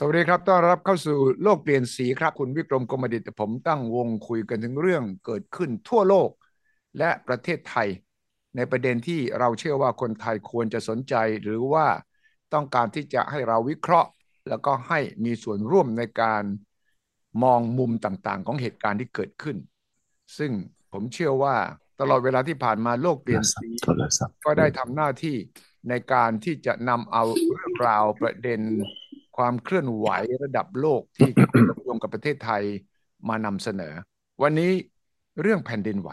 สวัสดีครับ ต้อนรับเข้าสู่โลกเปลี่ยนสีครับ คุณวิกรมกมดิตผมตั้งวงคุยกันถึงเรื่องเกิดขึ้นทั่วโลก และประเทศไทย ในประเด็นที่เราเชื่อว่าคนไทยควรจะสนใจ หรือว่าต้องการที่จะให้เราวิเคราะห์ แล้วก็ให้มีส่วนร่วมในการมองมุมต่างๆ ของเหตุการณ์ที่เกิดขึ้น ซึ่งผมเชื่อว่าตลอดเวลาที่ผ่านมาโลกเปลี่ยนสีก็ได้ทำหน้าที่ในการที่จะนำเอาเรื่องราวประเด็น ความเคลื่อนไหวระดับโลกที่เกี่ยวข้องกับประเทศไทยมานำเสนอ วันนี้เรื่องแผ่นดินไหว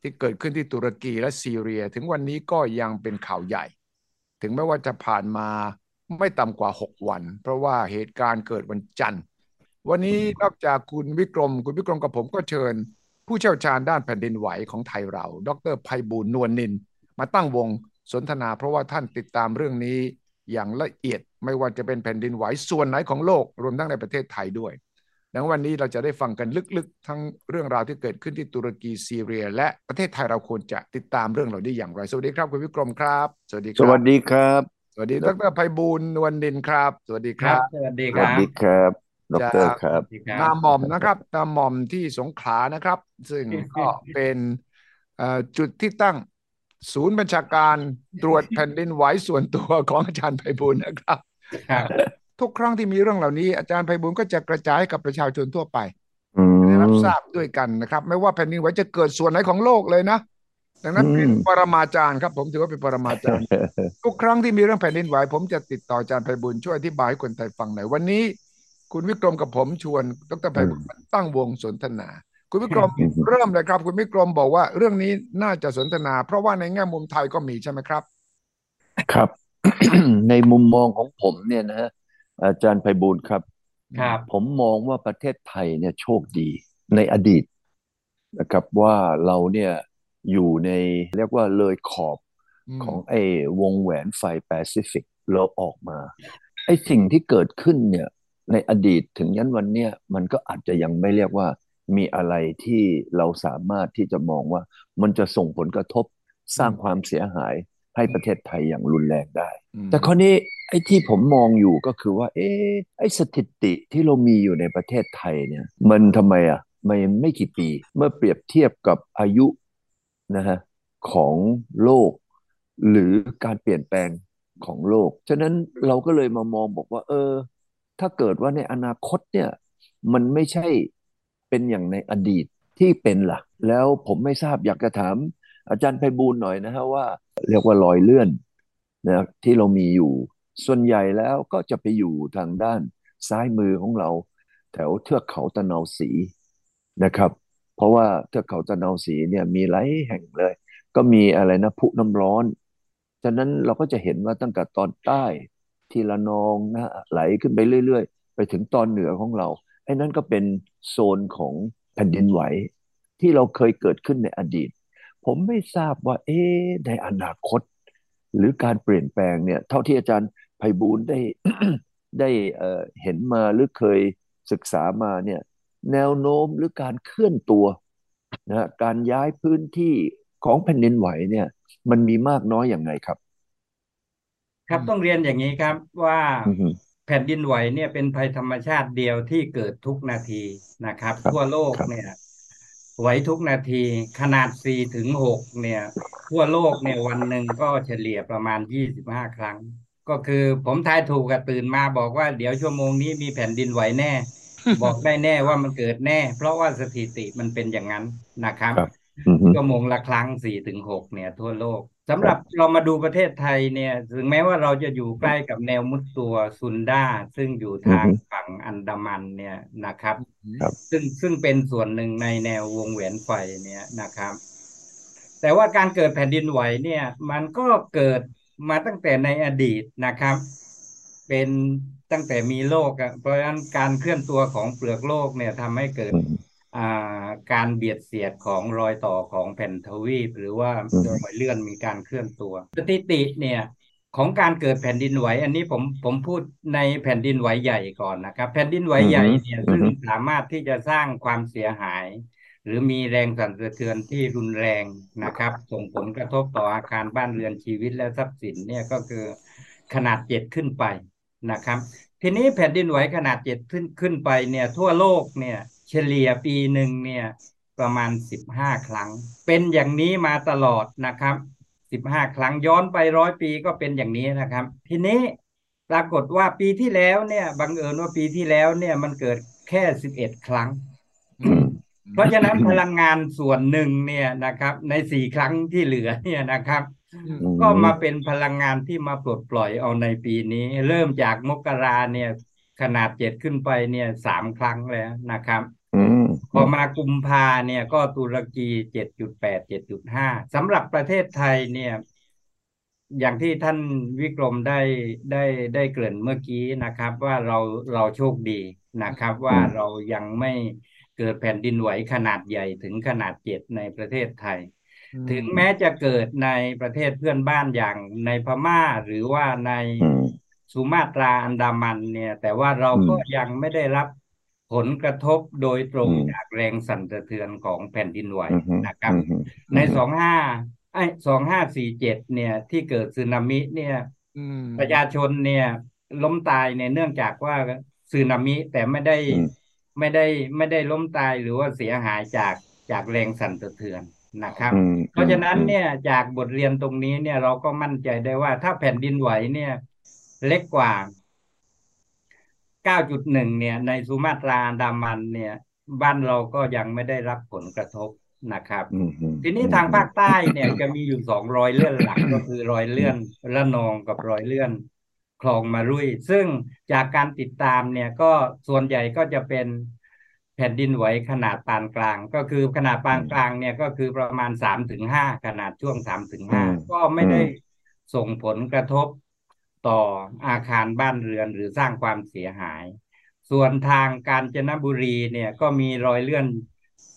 ที่เกิดขึ้นที่ตุรกีและซีเรีย ถึงวันนี้ก็ยังเป็นข่าวใหญ่ ถึงแม้ว่าจะผ่านมาไม่ต่ำกว่า 6 วัน เพราะว่าเหตุการณ์เกิดวันจันทร์ วันนี้นอกจากคุณวิกรม คุณวิกรมกับผมก็เชิญ ผู้เชี่ยวชาญด้านแผ่นดินไหวของไทยเรา ดรไพบูลนวลนิน มาตั้งวงสนทนาเพราะว่าท่านติดตามเรื่องนี้ อย่างละเอียดไม่ว่าจะเป็นแผ่นดินไหวส่วนไหนของโลกรวมทั้งในประเทศไทยด้วย ดังวันนี้เราจะได้ฟังกันลึกๆ ทั้งเรื่องราวที่เกิดขึ้นที่ตุรกีซีเรีย และประเทศไทยเราควรจะติดตามเรื่องเหล่านี้อย่างไร สวัสดีครับคุณวิกรมครับ สวัสดีครับ สวัสดีครับ สวัสดีดรไพบูลนวลดินครับ สวัสดีครับ สวัสดีสควัสรับดีครับดรครับนาหม่อมนะครับนาหม่อมที่สงขลานะครับ ซึ่งก็เป็นจุดที่ตั้ง ศูนย์บัญชาการตรวจแผ่นดินไหวส่วนตัวของอาจารย์ไพบูลนะครับ ทุกครั้งที่มีเรื่องเหล่านี้อาจารย์ไพบูลก็จะกระจายกับประชาชนทั่วไปได้รับทราบด้วยกันนะครับ ไม่ว่าแผ่นดินไหวจะเกิดส่วนไหนของโลกเลยนะดังนั้นเป็นปรมาจารย์ครับ ผมถือว่าเป็นปรมาจารย์ ทุกครั้งที่มีเรื่องแผ่นดินไหวผมจะติดต่ออาจารย์ไพบูลช่วยอธิบายให้คนไทยฟังหน่อยวันนี้ คุณวิกรมกับผมชวนดรไพบูลตั้งวงสนทนา คุณวิกรมเริ่มเลยครับ คุณวิกรมบอกว่าเรื่องนี้น่าจะสนทนา เพราะว่าในแง่มุมไทยก็มีใช่ไหมครับ ครับ ในมุมมองของผมเนี่ยนะฮะอาจารย์ไพบูลครับ ครับ ผมมองว่าประเทศไทยเนี่ยโชคดีในอดีตนะครับว่าเราเนี่ยอยู่ในเรียกว่าเลยขอบของไอ้วงแหวนไฟแปซิฟิกเราออกมาไอ้สิ่งที่เกิดขึ้นเนี่ยในอดีตถึงยันวันเนี้ยมันก็อาจจะยังไม่เรียกว่า มีอะไรที่เราสามารถที่จะมองว่ามันจะส่งผลกระทบสร้างความเสียหายให้ประเทศไทยอย่างรุนแรงได้ แต่ข้อนี้ไอ้ที่ผมมองอยู่ก็คือว่า เอ๊ะไอ้สถิติที่เรามีอยู่ในประเทศไทยเนี่ย มันทำไมอะไม่ไม่กี่ปี เมื่อเปรียบเทียบกับอายุนะฮะของโลก หรือการเปลี่ยนแปลงของโลก ฉะนั้นเราก็เลยมามองบอกว่า เออ ถ้าเกิดว่าในอนาคตเนี่ย มันไม่ใช่ เป็นอย่างในอดีตที่เป็นล่ะ แล้วผมไม่ทราบอยากจะถาม อาจารย์ไพบูลหน่อยนะฮะว่า เรียกว่ารอยเลื่อนนะที่เรามีอยู่ ส่วนใหญ่แล้วก็จะไปอยู่ทางด้านซ้ายมือของเรา แถวเทือกเขาตะนาวสีนะครับ เพราะว่าเทือกเขาตะนาวสีเนี่ยมีหลายแห่งเลย ก็มีอะไรนะพุน้ำร้อนฉะนั้นเราก็จะเห็นว่าตั้งแต่ตอนใต้ทีละนองนะไหลขึ้นไปเรื่อย ๆ ไปถึงตอนเหนือของเรา ไอ้นั่นก็เป็นโซนของแผ่นดินไหว ที่เราเคยเกิดขึ้นในอดีต ผมไม่ทราบว่า เอ๊ในอนาคต หรือการเปลี่ยนแปลงเนี่ย เท่าที่อาจารย์ไพบูลได้ได้เห็นมาหรือเคยศึกษามาเนี่ย แนวโน้มหรือการเคลื่อนตัวนะการย้ายพื้นที่ของแผ่นดินไหวเนี่ย มันมีมากน้อยอย่างไรครับ ครับต้องเรียนอย่างนี้ครับว่า แผ่นดินไหวเนี่ยเป็นภัยธรรมชาติเดียวที่เกิดทุกนาทีนะครับ ทั่วโลกเนี่ยไหวทุกนาทีขนาดสี่ถึงหกเนี่ย ทั่วโลกเนี่ยวันหนึ่งก็เฉลี่ยประมาณยี่สิบห้าครั้ง ก็คือผมทายถูกกับตื่นมาบอกว่าเดี๋ยวชั่วโมงนี้มีแผ่นดินไหวแน่ บอกได้แน่ว่ามันเกิดแน่ เพราะว่าสถิติมันเป็นอย่างนั้นนะครับ ชั่วโมงละครั้งสี่ถึงหกเนี่ย ทั่วโลกสำหรับเรามาดูประเทศไทยเนี่ย ถึงแม้ว่าเราจะอยู่ใกล้กับแนวมุดตัวซุนดาซึ่งอยู่ทางฝั่งอันดามันเนี่ยนะครับ ซึ่งซึ่งเป็นส่วนหนึ่งในแนววงแหวนไฟเนี่ยนะครับ แต่ว่าการเกิดแผ่นดินไหวเนี่ย มันก็เกิดมาตั้งแต่ในอดีตนะครับ เป็นตั้งแต่มีโลกอะเพราะฉะนั้นการเคลื่อนตัวของเปลือกโลกเนี่ยทำให้เกิด การเบียดเสียดของรอยต่อของแผ่นทวีป หรือว่าโดยเลื่อนมีการเคลื่อนตัว สถิติเนี่ยของการเกิดแผ่นดินไหว อันนี้ผมผมพูดในแผ่นดินไหวใหญ่ก่อนนะครับ แผ่นดินไหวใหญ่เนี่ยซึ่งสามารถที่จะสร้างความเสียหาย หรือมีแรงสั่นสะเทือนที่รุนแรงนะครับ ส่งผลกระทบต่ออาคารบ้านเรือนชีวิตและทรัพย์สินเนี่ยก็คือขนาดเจ็ดขึ้นไปนะครับ ทีนี้แผ่นดินไหวขนาดเจ็ดขึ้นขึ้นไปเนี่ย ทั่วโลกเนี่ย เฉลี่ยปีหนึ่งเนี่ยประมาณสิบห้าครั้ง เป็นอย่างนี้มาตลอดนะครับสิบห้าครั้งย้อนไปร้อยปีก็เป็นอย่างนี้นะครับ ทีนี้ปรากฏว่าปีที่แล้วเนี่ยบังเอิญว่าปีที่แล้วเนี่ยมันเกิดแค่สิบเอ็ดครั้ง เพราะฉะนั้นพลังงานส่วนหนึ่งเนี่ยนะครับ ในสี่ครั้งที่เหลือเนี่ยนะครับ ก็มาเป็นพลังงานที่มาปลดปล่อยเอาในปีนี้ เริ่มจากมกราเนี่ย ขนาดเจ็ดขึ้นไปเนี่ยสามครั้งแล้วนะครับพอมากุมภาเนี่ยก็ตุรกีเจ็ดจุดแปดเจ็ดจุดห้าสำหรับประเทศไทยเนี่ย อย่างที่ท่านวิกรมได้ได้ได้เกริ่นเมื่อกี้นะครับ ว่าเราเราโชคดีนะครับ ว่าเรายังไม่เกิดแผ่นดินไหวขนาดใหญ่ถึงขนาดเจ็ดในประเทศไทย ถึงแม้จะเกิดในประเทศเพื่อนบ้านอย่างในพม่าหรือว่าใน สุมาตราอันดามันเนี่ย แต่ว่าเราก็ยังไม่ได้รับผลกระทบโดยตรงจากแรงสั่นสะเทือนของแผ่นดินไหวนะครับ ในสองห้าไอ้สองห้าสี่เจ็ดเนี่ย ที่เกิดสึนามิเนี่ยประชาชนเนี่ย ล้มตายเนี่ยเนื่องจากว่าสึนามิแต่ไม่ได้ไม่ได้ไม่ได้ล้มตายหรือว่าเสียหายจากจากแรงสั่นสะเทือนนะครับ เพราะฉะนั้นเนี่ยจากบทเรียนตรงนี้เนี่ยเราก็มั่นใจได้ว่าถ้าแผ่นดินไหวเนี่ย เล็กกว่า 9.1 เนี่ย ในสุมาตราอันดามันเนี่ย บ้านเราก็ยังไม่ได้รับผลกระทบนะครับ ทีนี้ทางภาคใต้เนี่ยจะมีอยู่สองรอยเลื่อนหลักก็คือรอยเลื่อนระนองกับรอยเลื่อนคลองมารุย ซึ่งจากการติดตามเนี่ยก็ส่วนใหญ่ก็จะเป็นแผ่นดินไหวขนาดปานกลาง ก็คือขนาดปานกลางเนี่ยก็คือประมาณสามถึงห้าขนาดช่วงสามถึงห้าก็ไม่ได้ส่งผลกระทบ ต่ออาคารบ้านเรือนหรือสร้างความเสียหาย ส่วนทางกาญจนบุรีเนี่ยก็มีรอยเลื่อน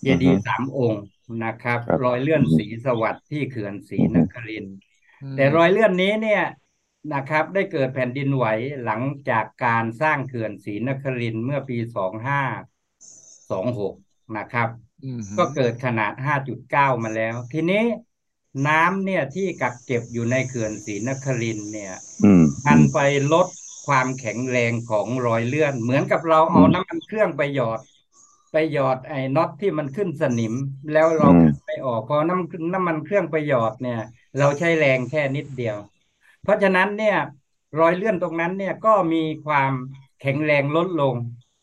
เจดีย์สามองค์นะครับ รอยเลื่อนสีสวัสดิ์ที่เขื่อนศรีนครินแต่รอยเลื่อนนี้เนี่ยนะครับ ได้เกิดแผ่นดินไหวหลังจากการสร้างเขื่อนศรีนครินเมื่อปีสองห้าสองหกนะครับ ก็เกิดขนาดห้าจุดเก้ามาแล้ว ทีนี้ น้ำเนี่ยที่กักเก็บอยู่ในเขื่อนศรีนครินเนี่ยมันไปลดความแข็งแรงของรอยเลื่อน เหมือนกับเราเอาน้ำมันเครื่องไปหยอด ไปหยอดไอ้น็อตที่มันขึ้นสนิม แล้วเราไม่ออกพอน้ำน้ำมันเครื่องไปหยอดเนี่ย เราใช้แรงแค่นิดเดียว เพราะฉะนั้นเนี่ย รอยเลื่อนตรงนั้นเนี่ยก็มีความแข็งแรงลดลง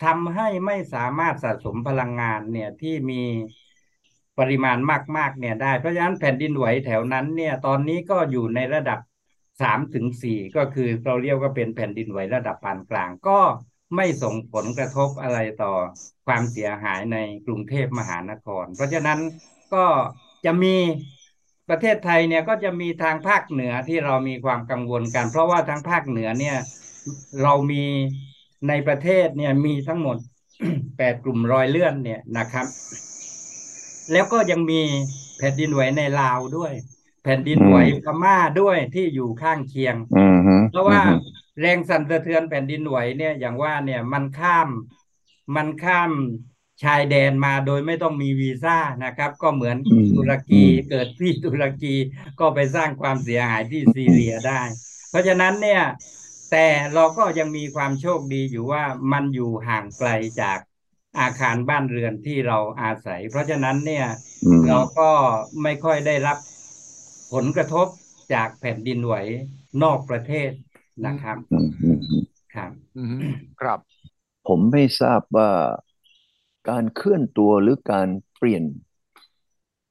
ทำให้ไม่สามารถสะสมพลังงานเนี่ยที่มี ปริมาณมากๆเนี่ยได้ เพราะฉะนั้นแผ่นดินไหวแถวนั้นเนี่ยตอนนี้ก็อยู่ในระดับสามถึงสี่ก็คือเราเรียกว่าเป็นแผ่นดินไหวระดับปานกลางก็ไม่ส่งผลกระทบอะไรต่อความเสียหายในกรุงเทพมหานคร เพราะฉะนั้นก็จะมีประเทศไทยเนี่ยก็จะมีทางภาคเหนือที่เรามีความกังวลกัน เพราะว่าทางภาคเหนือเนี่ยเรามีในประเทศเนี่ยมีทั้งหมดแปดกลุ่มรอยเลื่อนเนี่ยนะครับ แล้วก็ยังมีแผ่นดินไหวในลาวด้วย แผ่นดินไหวพม่าด้วยที่อยู่ข้างเคียงเพราะว่าแรงสั่นสะเทือนแผ่นดินไหวเนี่ยอย่างว่าเนี่ยมันข้ามมันข้ามชายแดนมาโดยไม่ต้องมีวีซ่านะครับ ก็เหมือนตุรกีเกิดที่ตุรกีก็ไปสร้างความเสียหายที่ซีเรียได้ เพราะฉะนั้นเนี่ย แต่เราก็ยังมีความโชคดีอยู่ว่ามันอยู่ห่างไกลจาก อาคารบ้านเรือนที่เราอาศัย เพราะฉะนั้นเนี่ยเราก็ไม่ค่อยได้รับผลกระทบจากแผ่นดินไหวนอกประเทศนะครับครับครับ ผมไม่ทราบว่าการเคลื่อนตัวหรือการเปลี่ยน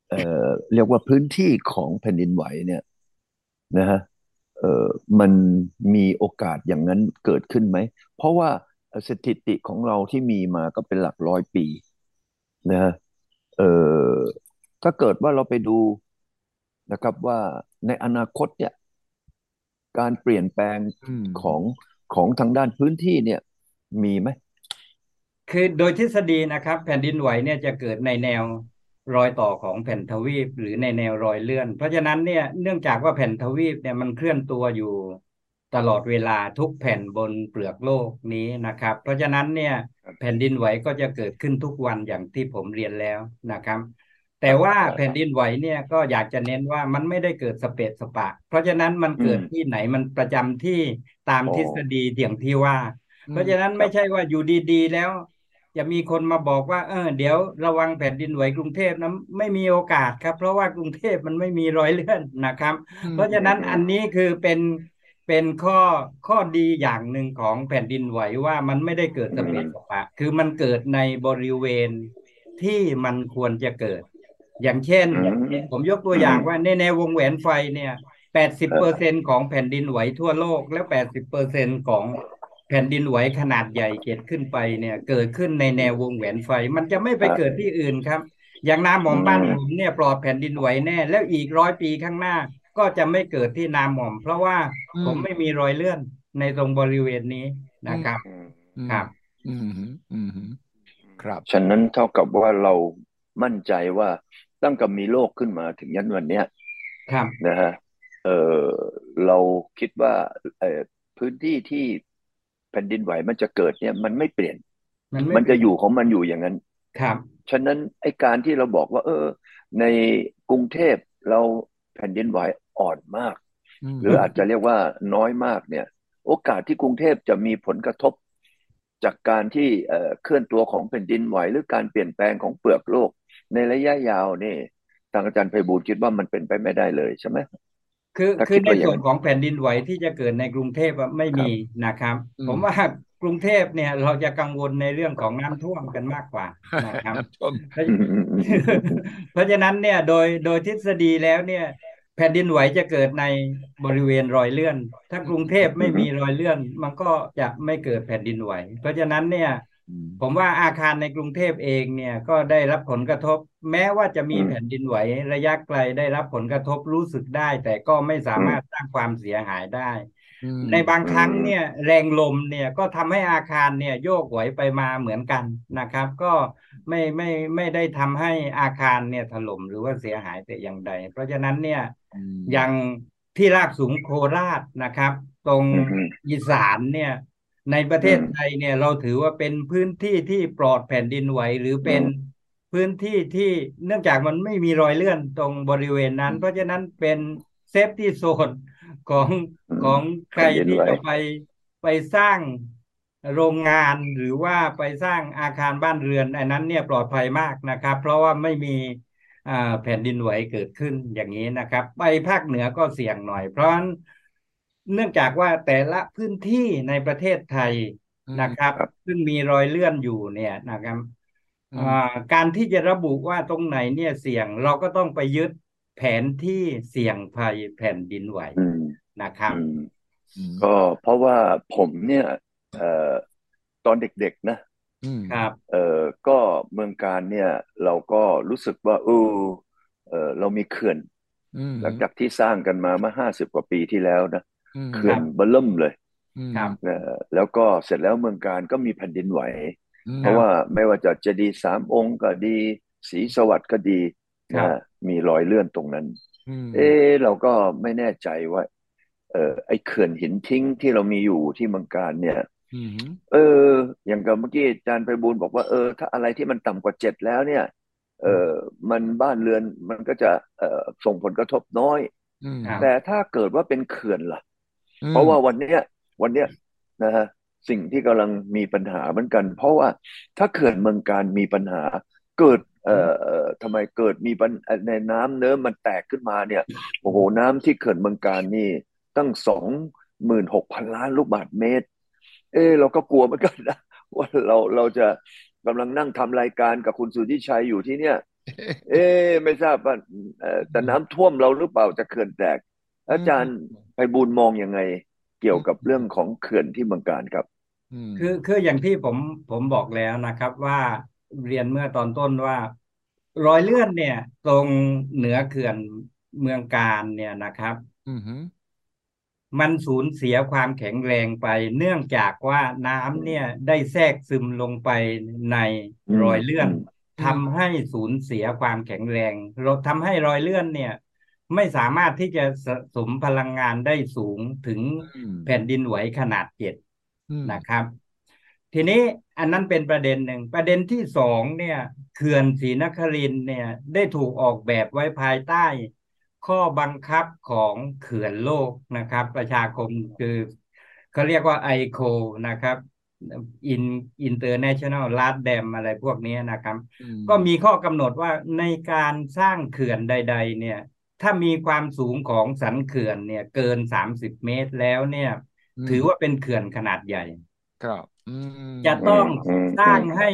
เอ่อเรียกว่าพื้นที่ของแผ่นดินไหวเนี่ยนะฮะเอ่อมันมีโอกาสอย่างนั้นเกิดขึ้นไหม เพราะว่า สถิติของเราที่มีมาก็เป็นหลักร้อยปีนะฮะเอ่อถ้าเกิดว่าเราไปดูนะครับว่าในอนาคตเนี่ยการเปลี่ยนแปลงของของทางด้านพื้นที่เนี่ยมีไหมคือโดยทฤษฎีนะครับ แผ่นดินไหวเนี่ยจะเกิดในแนวรอยต่อของแผ่นทวีป หรือในแนวรอยเลื่อน เพราะฉะนั้นเนี่ยเนื่องจากว่าแผ่นทวีปเนี่ยมันเคลื่อนตัวอยู่ ตลอดเวลาทุกแผ่นบนเปลือกโลกนี้นะครับ เพราะฉะนั้นเนี่ยแผ่นดินไหวก็จะเกิดขึ้นทุกวันอย่างที่ผมเรียนแล้วนะครับ แต่ว่าแผ่นดินไหวเนี่ยก็อยากจะเน้นว่ามันไม่ได้เกิดสเปดสปะ เพราะฉะนั้นมันเกิดที่ไหนมันประจำที่ตามทฤษฎีอย่างที่ว่า เพราะฉะนั้นไม่ใช่ว่าอยู่ดีๆ แล้วจะมีคนมาบอกว่า เออ เดี๋ยวระวังแผ่นดินไหวกรุงเทพนะไม่มีโอกาสครับ เพราะว่ากรุงเทพมันไม่มีรอยเลื่อนนะครับ เพราะฉะนั้นอันนี้คือเป็น เป็นข้อข้อดีอย่างหนึ่งของแผ่นดินไหวว่ามันไม่ได้เกิดสเปซสปะคือมันเกิดในบริเวณที่มันควรจะเกิด อย่างเช่น ผมยกตัวอย่างว่าในแนววงแหวนไฟเนี่ยแปดสิบเปอร์เซ็นของแผ่นดินไหวทั่วโลก แล้วแปดสิบเปอร์เซ็นของแผ่นดินไหวขนาดใหญ่เกิดขึ้นไปเนี่ย เกิดขึ้นในแนววงแหวนไฟ มันจะไม่ไปเกิดที่อื่นครับ อย่างนาหมอมบ้านผมเนี่ยปลอดแผ่นดินไหวแน่ แล้วอีกร้อยปีข้างหน้า ก็จะไม่เกิดที่นาหมอม เพราะว่าผมไม่มีรอยเลื่อนในตรงบริเวณนี้นะครับครับอืมอืมครับ ฉะนั้นเท่ากับว่าเรามั่นใจว่าตั้งแต่มีโลกขึ้นมาถึงยันวันเนี้ยครับนะฮะเออเราคิดว่าเออพื้นที่ที่แผ่นดินไหวมันจะเกิดเนี่ย มันไม่เปลี่ยน มันจะอยู่ของมันอยู่อย่างนั้น ครับ ฉะนั้นไอการที่เราบอกว่า เออ ในกรุงเทพเราแผ่นดินไหว อ่อนมาก หรืออาจจะเรียกว่าน้อยมากเนี่ย โอกาสที่กรุงเทพจะมีผลกระทบ จากการที่เคลื่อนตัวของแผ่นดินไหว หรือการเปลี่ยนแปลงของเปลือกโลก ในระยะยาวนี่ทางอาจารย์ไพบูลคิดว่ามันเป็นไปไม่ได้เลยใช่ไหมคือคือในส่วนของแผ่นดินไหวที่จะเกิดในกรุงเทพไม่มีนะครับ ผมว่ากรุงเทพเนี่ยเราจะกังวลในเรื่องของน้ำท่วมกันมากกว่านะครับเพราะฉะนั้นเนี่ยโดยโดยทฤษฎีแล้วเนี่ย แผ่นดินไหวจะเกิดในบริเวณรอยเลื่อน ถ้ากรุงเทพไม่มีรอยเลื่อน มันก็จะไม่เกิดแผ่นดินไหว เพราะฉะนั้นเนี่ย ผมว่าอาคารในกรุงเทพเองเนี่ยก็ได้รับผลกระทบ แม้ว่าจะมีแผ่นดินไหวระยะไกลได้รับผลกระทบรู้สึกได้ แต่ก็ไม่สามารถสร้างความเสียหายได้ ในบางครั้งเนี่ยแรงลมเนี่ยก็ทำให้อาคารเนี่ยโยกไหวไปมาเหมือนกันนะครับ ก็ ไม่ไม่ไม่ได้ทำให้อาคารเนี่ยถล่มหรือว่าเสียหายแต่อย่างใด เพราะฉะนั้นเนี่ยอย่างที่ราบสูงโคราชนะครับ ตรงอีสานเนี่ย ในประเทศไทยเนี่ยเราถือว่าเป็นพื้นที่ที่ปลอดแผ่นดินไหวหรือเป็นพื้นที่ที่เนื่องจากมันไม่มีรอยเลื่อนตรงบริเวณนั้น เพราะฉะนั้นเป็นเซฟที่โซนของของใครที่จะไปไปสร้าง โรงงานหรือว่าไปสร้างอาคารบ้านเรือน อันนั้นเนี่ยปลอดภัยมากนะครับ เพราะว่าไม่มีแผ่นดินไหวเกิดขึ้นอย่างนี้นะครับ ไปภาคเหนือก็เสี่ยงหน่อย เพราะเนื่องจากว่าแต่ละพื้นที่ในประเทศไทยนะครับ ซึ่งมีรอยเลื่อนอยู่เนี่ยนะครับการที่จะระบุว่าตรงไหนเนี่ยเสี่ยงเราก็ต้องไปยึดแผนที่เสี่ยงภัยแผ่นดินไหวนะครับก็เพราะว่าผมเนี่ย เอ่อตอนเด็กๆนะครับ เอ่อก็เมืองการเนี่ยเราก็รู้สึกว่าเออเออเรามีเขื่อนหลังจากที่สร้างกันมาเมื่อห้าสิบกว่าปีที่แล้วนะเขื่อนเบิ่มเลยครับแล้วก็เสร็จแล้วเมืองการก็มีแผ่นดินไหวเพราะว่าไม่ว่าจะเจดีสามองค์ก็ดีสีสวัสดิ์ก็ดีนะมีรอยเลื่อนตรงนั้นเออเราก็ไม่แน่ใจว่า เออไอเขื่อนหินทิ้งที่เรามีอยู่ที่เมืองการเนี่ย เออ อย่างกับเมื่อกี้อาจารย์ไปบูลบอกว่าเออถ้าอะไรที่มันต่ำกว่าเจ็ดแล้วเนี่ย เออมันบ้านเรือนมันก็จะเออส่งผลกระทบน้อย แต่ถ้าเกิดว่าเป็นเขื่อนล่ะ เพราะว่าวันเนี้ย วันเนี้ยนะฮะสิ่งที่กำลังมีปัญหาเหมือนกัน เพราะว่าถ้าเขื่อนเมืองการมีปัญหา เกิดเอ่อทำไมเกิดมีปัญในน้ำเนื้อมันแตกขึ้นมาเนี่ยโอ้โหน้ำที่เขื่อนเมืองการนี่ตั้งสองหมื่นหกพันล้านลูกบาศก์เมตร เออเราก็กลัวเหมือนกันนะว่าเราเราจะกำลังนั่งทำรายการกับคุณสุทธิชัยอยู่ที่เนี่ย เอ๊ไม่ทราบว่าแต่น้ำท่วมเราหรือเปล่าจะเขื่อนแตก อาจารย์ไปบูลมองยังไง เกี่ยวกับเรื่องของเขื่อนที่เมืองการครับคือคืออย่างที่ผมผมบอกแล้วนะครับว่าเรียนเมื่อตอนต้นว่ารอยเลื่อนเนี่ย ตรงเหนือเขื่อนเมืองการเนี่ยนะครับ มันสูญเสียความแข็งแรงไป เนื่องจากว่าน้ำเนี่ยได้แทรกซึมลงไปในรอยเลื่อนทำให้สูญเสียความแข็งแรงเราทำให้รอยเลื่อนเนี่ย ไม่สามารถที่จะสะสมพลังงานได้สูงถึงแผ่นดินไหวขนาดเจ็ดนะครับ ทีนี้อันนั้นเป็นประเด็นหนึ่งประเด็นที่สองเนี่ยเขื่อนศรีนครินทร์เนี่ย ได้ถูกออกแบบไว้ภายใต้ ข้อบังคับของเขื่อนโลกนะครับ ประชาคมคือเขาเรียกว่า ICOLD นะครับ in International Large Dam อะไรพวกนี้นะครับ ก็มีข้อกำหนดว่าในการสร้างเขื่อนใด ๆ เนี่ย ถ้ามีความสูงของสันเขื่อนเนี่ย เกินสามสิบเมตรแล้วเนี่ย ถือว่าเป็นเขื่อนขนาดใหญ่ ครับจะต้องสร้างให้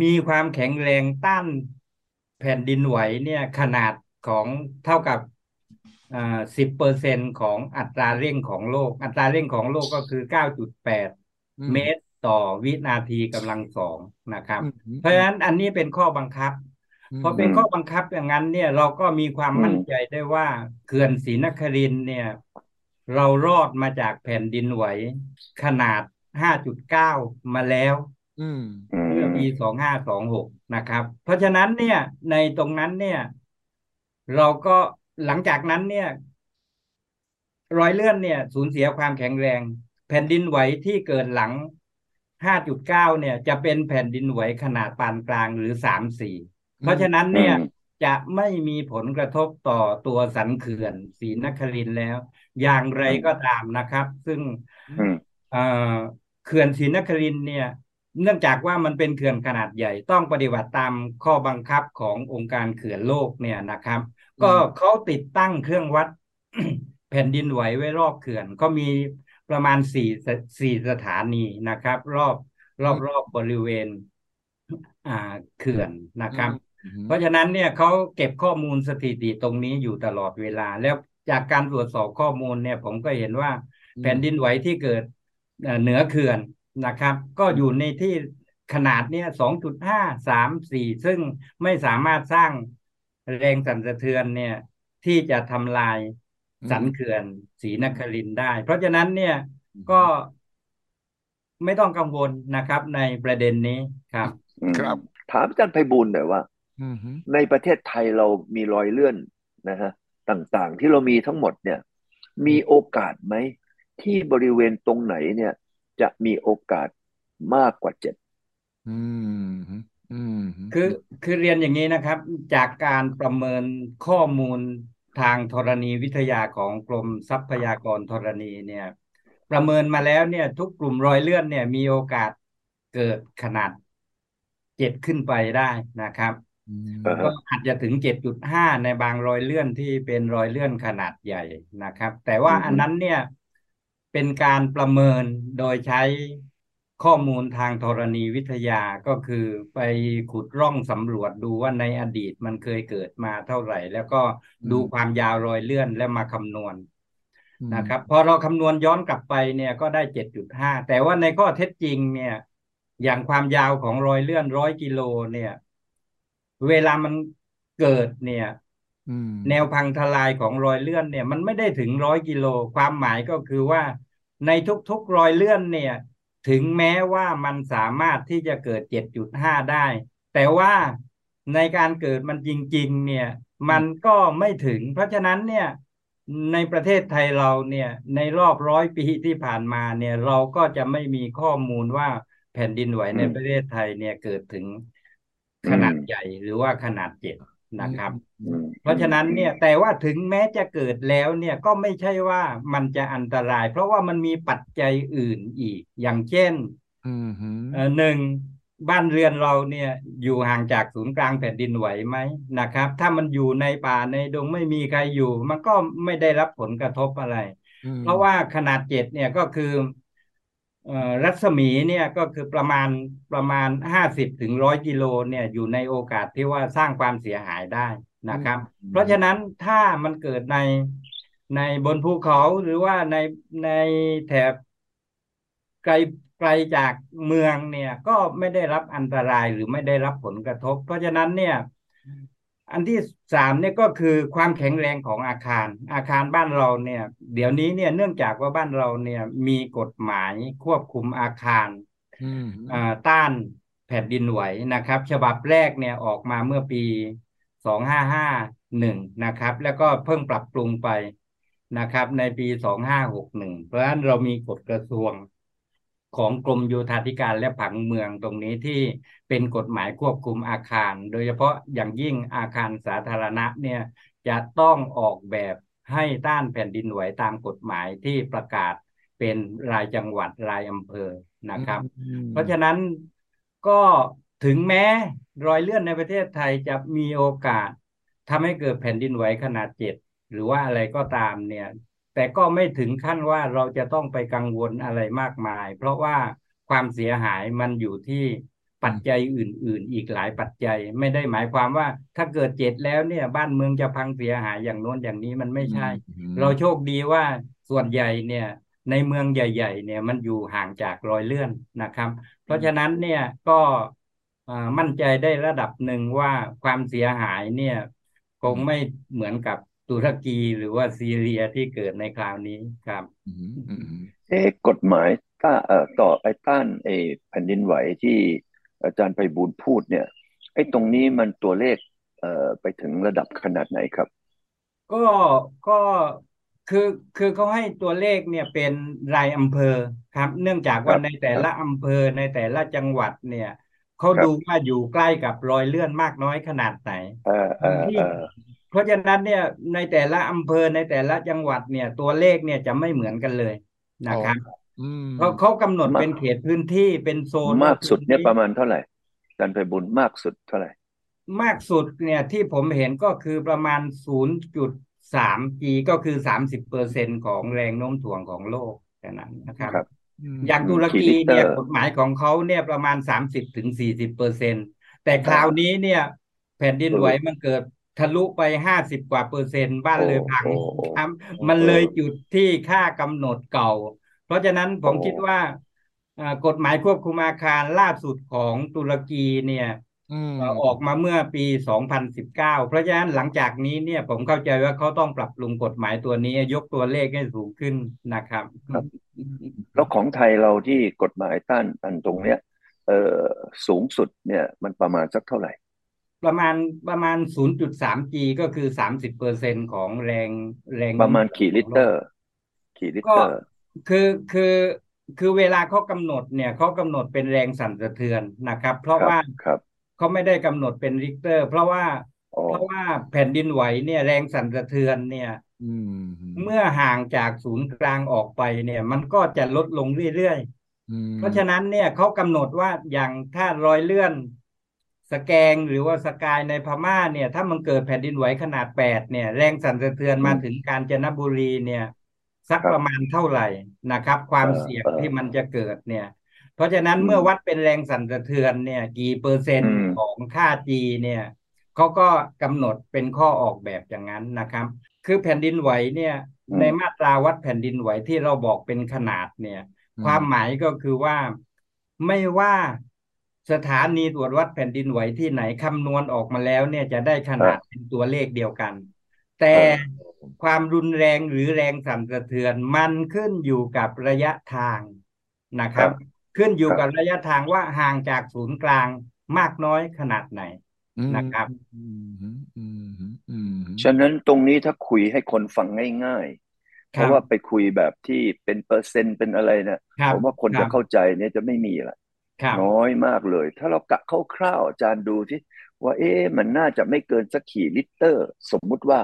มีความแข็งแรงต้านแผ่นดินไหวเนี่ยขนาด ของเท่ากับสิบเปอร์เซ็นของอัตราเร่งของโลก อัตราเร่งของโลกก็คือเก้าจุดแปดเมตรต่อวินาทีกำลังสองนะครับ เพราะฉะนั้นอันนี้เป็นข้อบังคับพอเป็นข้อบังคับอย่างนั้นเนี่ยเราก็มีความมั่นใจได้ว่าเขื่อนศรีนครินเนี่ย เรารอดมาจากแผ่นดินไหว ขนาดห้าจุดเก้ามาแล้วเมื่อปีสองห้าสองหกนะครับ เพราะฉะนั้นเนี่ยในตรงนั้นเนี่ย เราก็หลังจากนั้นเนี่ย รอยเลื่อนเนี่ย สูญเสียความแข็งแรง แผ่นดินไหวที่เกิดหลัง 5.9 เนี่ย จะเป็นแผ่นดินไหวขนาดปานกลางหรือ 3-4 เพราะฉะนั้นเนี่ยจะไม่มีผลกระทบต่อตัวสันเขื่อนศรีนครินแล้ว อย่างไรก็ตามนะครับ ซึ่งเขื่อนศรีนครินเนี่ย เนื่องจากว่ามันเป็นเขื่อนขนาดใหญ่ต้องปฏิบัติตามข้อบังคับขององค์การเขื่อนโลกเนี่ยนะครับ ก็เขาติดตั้งเครื่องวัด แผ่นดินไหวไว้รอบเขื่อน ก็มีประมาณสี่สี่สถานีนะครับ รอบรอบรอบบริเวณ อ่าเขื่อนนะครับ เพราะฉะนั้นเนี่ยเขาเก็บข้อมูลสถิติตรงนี้อยู่ตลอดเวลา แล้วจากการตรวจสอบข้อมูลเนี่ย ผมก็เห็นว่าแผ่นดินไหวที่เกิดเหนือเขื่อนนะครับ ก็อยู่ในที่ขนาดเนี้ยสองจุดห้าสามสี่ซึ่งไม่สามารถสร้าง แรงสั่นสะเทือนเนี่ย ที่จะทำลายสันเขื่อนศรีนครินได้ เพราะฉะนั้นเนี่ยก็ไม่ต้องกังวลนะครับ ในประเด็นนี้ครับ ครับ ถามอาจารย์ไพบูลหน่อยว่าในประเทศไทยเรามีรอยเลื่อนนะฮะต่างๆ ที่เรามีทั้งหมดเนี่ย มีโอกาสไหม ที่บริเวณตรงไหนเนี่ย จะมีโอกาสมากกว่าเจ็ด คือคือเรียนอย่างนี้นะครับ จากการประเมินข้อมูลทางธรณีวิทยาของกรมทรัพยากรธรณีเนี่ย ประเมินมาแล้วเนี่ย ทุกกลุ่มรอยเลื่อนเนี่ย มีโอกาสเกิดขนาดเจ็ดขึ้นไปได้นะครับก็อาจจะถึงเจ็ดจุดห้าในบางรอยเลื่อนที่เป็นรอยเลื่อนขนาดใหญ่นะครับ แต่ว่าอันนั้นเนี่ยเป็นการประเมินโดยใช้ ข้อมูลทางธรณีวิทยาก็คือไปขุดร่องสำรวจดูว่าในอดีตมันเคยเกิดมาเท่าไหร่ แล้วก็ดูความยาวรอยเลื่อนแล้วมาคำนวณนะครับพอเราคำนวณย้อนกลับไปเนี่ยก็ได้เจ็ดจุดห้าแต่ว่าในข้อเท็จจริงเนี่ย อย่างความยาวของรอยเลื่อนร้อยกิโลเนี่ย เวลามันเกิดเนี่ยแนวพังทลายของรอยเลื่อนเนี่ย มันไม่ได้ถึงร้อยกิโล ความหมายก็คือว่าในทุกๆรอยเลื่อนเนี่ย ถึงแม้ว่ามันสามารถที่จะเกิด7.5ได้ แต่ว่าในการเกิดมันจริง ๆ เนี่ย มันก็ไม่ถึง เพราะฉะนั้นเนี่ยในประเทศไทยเราเนี่ย ในรอบร้อยปีที่ผ่านมาเนี่ย เราก็จะไม่มีข้อมูลว่าแผ่นดินไหวในประเทศไทยเนี่ยเกิดถึงขนาดใหญ่หรือว่าขนาดเจ็ด นะครับ เพราะฉะนั้นเนี่ยแต่ว่าถึงแม้จะเกิดแล้วเนี่ยก็ไม่ใช่ว่ามันจะอันตราย เพราะว่ามันมีปัจจัยอื่นอีก อย่างเช่นหนึ่งบ้านเรือนเราเนี่ยอยู่ห่างจากศูนย์กลางแผ่นดินไหวไหมนะครับ ถ้ามันอยู่ในป่าในดงไม่มีใครอยู่ มันก็ไม่ได้รับผลกระทบอะไร เพราะว่าขนาดเจ็ดเนี่ยก็คือ รัศมีเนี่ยก็คือประมาณประมาณห้าสิบถึงร้อยกิโลเนี่ยอยู่ในโอกาสที่ว่าสร้างความเสียหายได้นะครับ เพราะฉะนั้นถ้ามันเกิดในในบนภูเขาหรือว่าในในแถบไกลไกลจากเมืองเนี่ยก็ไม่ได้รับอันตรายหรือไม่ได้รับผลกระทบ เพราะฉะนั้นเนี่ย อันที่สามเนี่ยก็คือความแข็งแรงของอาคาร อาคารบ้านเราเนี่ย เดี๋ยวนี้เนี่ยเนื่องจากว่าบ้านเราเนี่ยมีกฎหมายควบคุมอาคารต้านแผ่นดินไหวนะครับ ฉบับแรกเนี่ยออกมาเมื่อปีสองห้าห้าหนึ่งนะครับ แล้วก็เพิ่งปรับปรุงไปนะครับ ในปีสองห้าหกหนึ่งเพราะฉะนั้นเรามีกฎกระทรวง ของกรมโยธาธิการและผังเมืองตรงนี้ที่เป็นกฎหมายควบคุมอาคาร โดยเฉพาะอย่างยิ่งอาคารสาธารณะเนี่ยจะต้องออกแบบให้ต้านแผ่นดินไหวตามกฎหมายที่ประกาศเป็นรายจังหวัดรายอำเภอนะครับ เพราะฉะนั้นก็ถึงแม้รอยเลื่อนในประเทศไทยจะมีโอกาสทำให้เกิดแผ่นดินไหวขนาดเจ็ดหรือว่าอะไรก็ตามเนี่ย แต่ก็ไม่ถึงขั้นว่าเราจะต้องไปกังวลอะไรมากมาย เพราะว่าความเสียหายมันอยู่ที่ปัจจัยอื่น ๆ อีกหลายปัจจัย ไม่ได้หมายความว่า ถ้าเกิดเจ็ดแล้วเนี่ย บ้านเมืองจะพังเสียหายอย่างโน้นอย่างนี้มันไม่ใช่ เราโชคดีว่าส่วนใหญ่เนี่ย ในเมืองใหญ่ ๆ เนี่ยมันอยู่ห่างจากรอยเลื่อนนะครับ เพราะฉะนั้นเนี่ยก็มั่นใจได้ระดับหนึ่งว่าความเสียหายเนี่ย คงไม่เหมือนกับ ตุรกีหรือว่าซีเรียที่เกิดในคราวนี้ครับเอ๊กฎหมายต้าเอ่อต่อไอ้ต้านไอ้แผ่นดินไหวที่อาจารย์ไปบูลพูดเนี่ย ไอ้ตรงนี้มันตัวเลขเอ่อไปถึงระดับขนาดไหนครับ ก็ก็คือคือเขาให้ตัวเลขเนี่ยเป็นรายอำเภอครับ เนื่องจากว่าในแต่ละอำเภอในแต่ละจังหวัดเนี่ยเขาดูว่าอยู่ใกล้กับรอยเลื่อนมากน้อยขนาดไหนที่ เพราะฉะนั้นเนี่ยในแต่ละอำเภอในแต่ละจังหวัดเนี่ย ตัวเลขเนี่ยจะไม่เหมือนกันเลยนะครับเขาเขากำหนดเป็นเขตพื้นที่เป็นโซนมากสุดเนี่ยประมาณเท่าไหร่การไปบุญมากสุดเท่าไหร่ มากสุดเนี่ยที่ผมเห็นก็คือประมาณศูนย์จุดสามจีก็คือสามสิบเปอร์เซ็นของแรงโน้มถ่วงของโลกแค่นั้นนะครับอย่างตุรกีเนี่ยกฎหมายของเขาเนี่ยประมาณสามสิบถึงสี่สิบเปอร์เซ็นแต่คราวนี้เนี่ย แผ่นดินไหวมันเกิด ทะลุไปห้าสิบกว่าเปอร์เซ็นต์บ้านเลยพังครับมันเลยจุดที่ค่ากำหนดเก่า เพราะฉะนั้นผมคิดว่ากฎหมายควบคุมอาคารล่าสุดของตุรกีเนี่ยออกมาเมื่อปี 2019 เพราะฉะนั้นหลังจากนี้เนี่ยผมเข้าใจว่าเขาต้องปรับปรุงกฎหมายตัวนี้ ยกตัวเลขให้สูงขึ้นนะครับครับ แล้วของไทยเราที่กฎหมายต้านอันตรงเนี้ยเอ่อสูงสุดเนี่ยมันประมาณสักเท่าไหร่ ประมาณประมาณ 0.3G ก็คือ 30เปอร์เซ็นของแรงแรงประมาณกี่ลิตรกี่ลิตรคือคือคือเวลาเขากำหนดเนี่ยเขากำหนดเป็นแรงสั่นสะเทือนนะครับ เพราะว่าเขาไม่ได้กำหนดเป็นริกเตอร์ เพราะว่าเพราะว่าแผ่นดินไหวเนี่ยแรงสั่นสะเทือนเนี่ยเมื่อห่างจากศูนย์กลางออกไปเนี่ย มันก็จะลดลงเรื่อยๆเพราะฉะนั้นเนี่ยเขากำหนดว่าอย่างถ้ารอยเลื่อน สแกงหรือว่าสกายในพม่าเนี่ย ถ้ามันเกิดแผ่นดินไหวขนาดแปดเนี่ย แรงสั่นสะเทือนมาถึงกาญจนบุรีเนี่ย สักประมาณเท่าไหร่นะครับ ความเสี่ยงที่มันจะเกิดเนี่ย เพราะฉะนั้นเมื่อวัดเป็นแรงสั่นสะเทือนเนี่ย กี่เปอร์เซ็นต์ของค่า G เนี่ยเขาก็กำหนดเป็นข้อออกแบบอย่างนั้นนะครับ คือแผ่นดินไหวเนี่ย ในมาตราวัดแผ่นดินไหวที่เราบอกเป็นขนาดเนี่ย ความหมายก็คือว่าไม่ว่า สถานีตรวจวัดแผ่นดินไหวที่ไหนคำนวณออกมาแล้ว เนี่ยจะได้ขนาดเป็นตัวเลขเดียวกัน แต่ความรุนแรงหรือแรงสั่นสะเทือน มันขึ้นอยู่กับระยะทางนะครับ ขึ้นอยู่กับระยะทางว่าห่างจากศูนย์กลางมากน้อยขนาดไหนนะครับฉะนั้นตรงนี้ถ้าคุยให้คนฟังง่าย ๆ เพราะว่าไปคุยแบบที่เป็นเปอร์เซ็นต์เป็นอะไรเนี่ยผมว่าคนจะเข้าใจเนี่ยจะไม่มีละ น้อยมากเลย ถ้าเรากะคร่าวๆอาจารย์ดูที่ว่าเอ๊ะมันน่าจะไม่เกินสักขี่ลิตร สมมุติว่า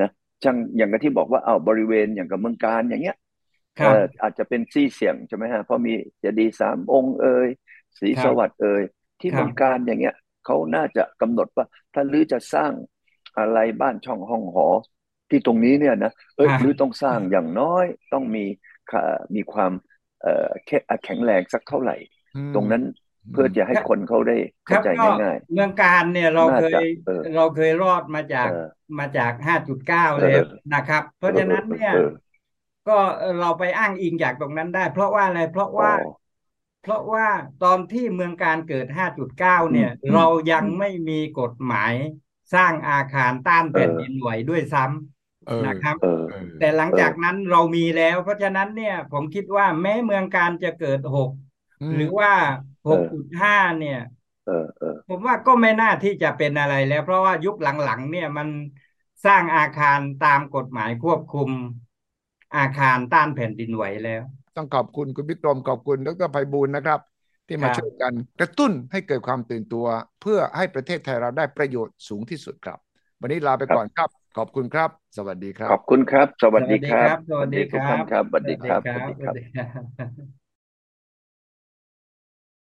นะช่างอย่างที่บอกว่าเอาบริเวณอย่างกับเมืองการอย่างเงี้ยอาจจะเป็นซี่เสียงใช่ไหมฮะเพราะมีจะดีสามองค์เอ่ยสีสวัสดิ์เอ่ยที่เมืองการอย่างเงี้ยเขาน่าจะกำหนดว่าถ้าลือจะสร้างอะไรบ้านช่องห้องหอ ที่ตรงนี้เนี่ยนะเอ้ยลือต้องสร้างอย่างน้อยต้องมีมีความเอ่อแข็งแรงสักเท่าไหร่ ตรงนั้นเพื่อจะให้คนเขาได้เข้าใจง่ายๆเมืองการเนี่ยเราเคยเราเคยรอดมาจากมาจากห้าจุดเก้าเลยนะครับ เพราะฉะนั้นเนี่ย ก็เราไปอ้างอิงจากตรงนั้นได้ เพราะว่าอะไรเพราะว่า เพราะว่าตอนที่เมืองการเกิดห้าจุดเก้าเนี่ย เรายังไม่มีกฎหมายสร้างอาคารต้านแผ่นดินไหวด้วยซ้ำนะครับ แต่หลังจากนั้นเรามีแล้ว เพราะฉะนั้นเนี่ย ผมคิดว่าแม้เมืองการจะเกิดหก หรือว่าหกจุดห้าเนี่ยผมว่าก็ไม่น่าที่จะเป็นอะไรแล้ว เพราะว่ายุคหลังๆเนี่ยมันสร้างอาคารตามกฎหมายควบคุมอาคารต้านแผ่นดินไหวแล้ว ต้องขอบคุณคุณพิกรมขอบคุณดรไพบูลนะครับ ที่มาช่วยกันกระตุ้นให้เกิดความตื่นตัว เพื่อให้ประเทศไทยเราได้ประโยชน์สูงที่สุดครับ วันนี้ลาไปก่อนครับ ขอบคุณครับ สวัสดีครับ ขอบคุณครับ สวัสดีครับ สวัสดีครับทุกท่านครับสวัสดีครับสวัสดีครับ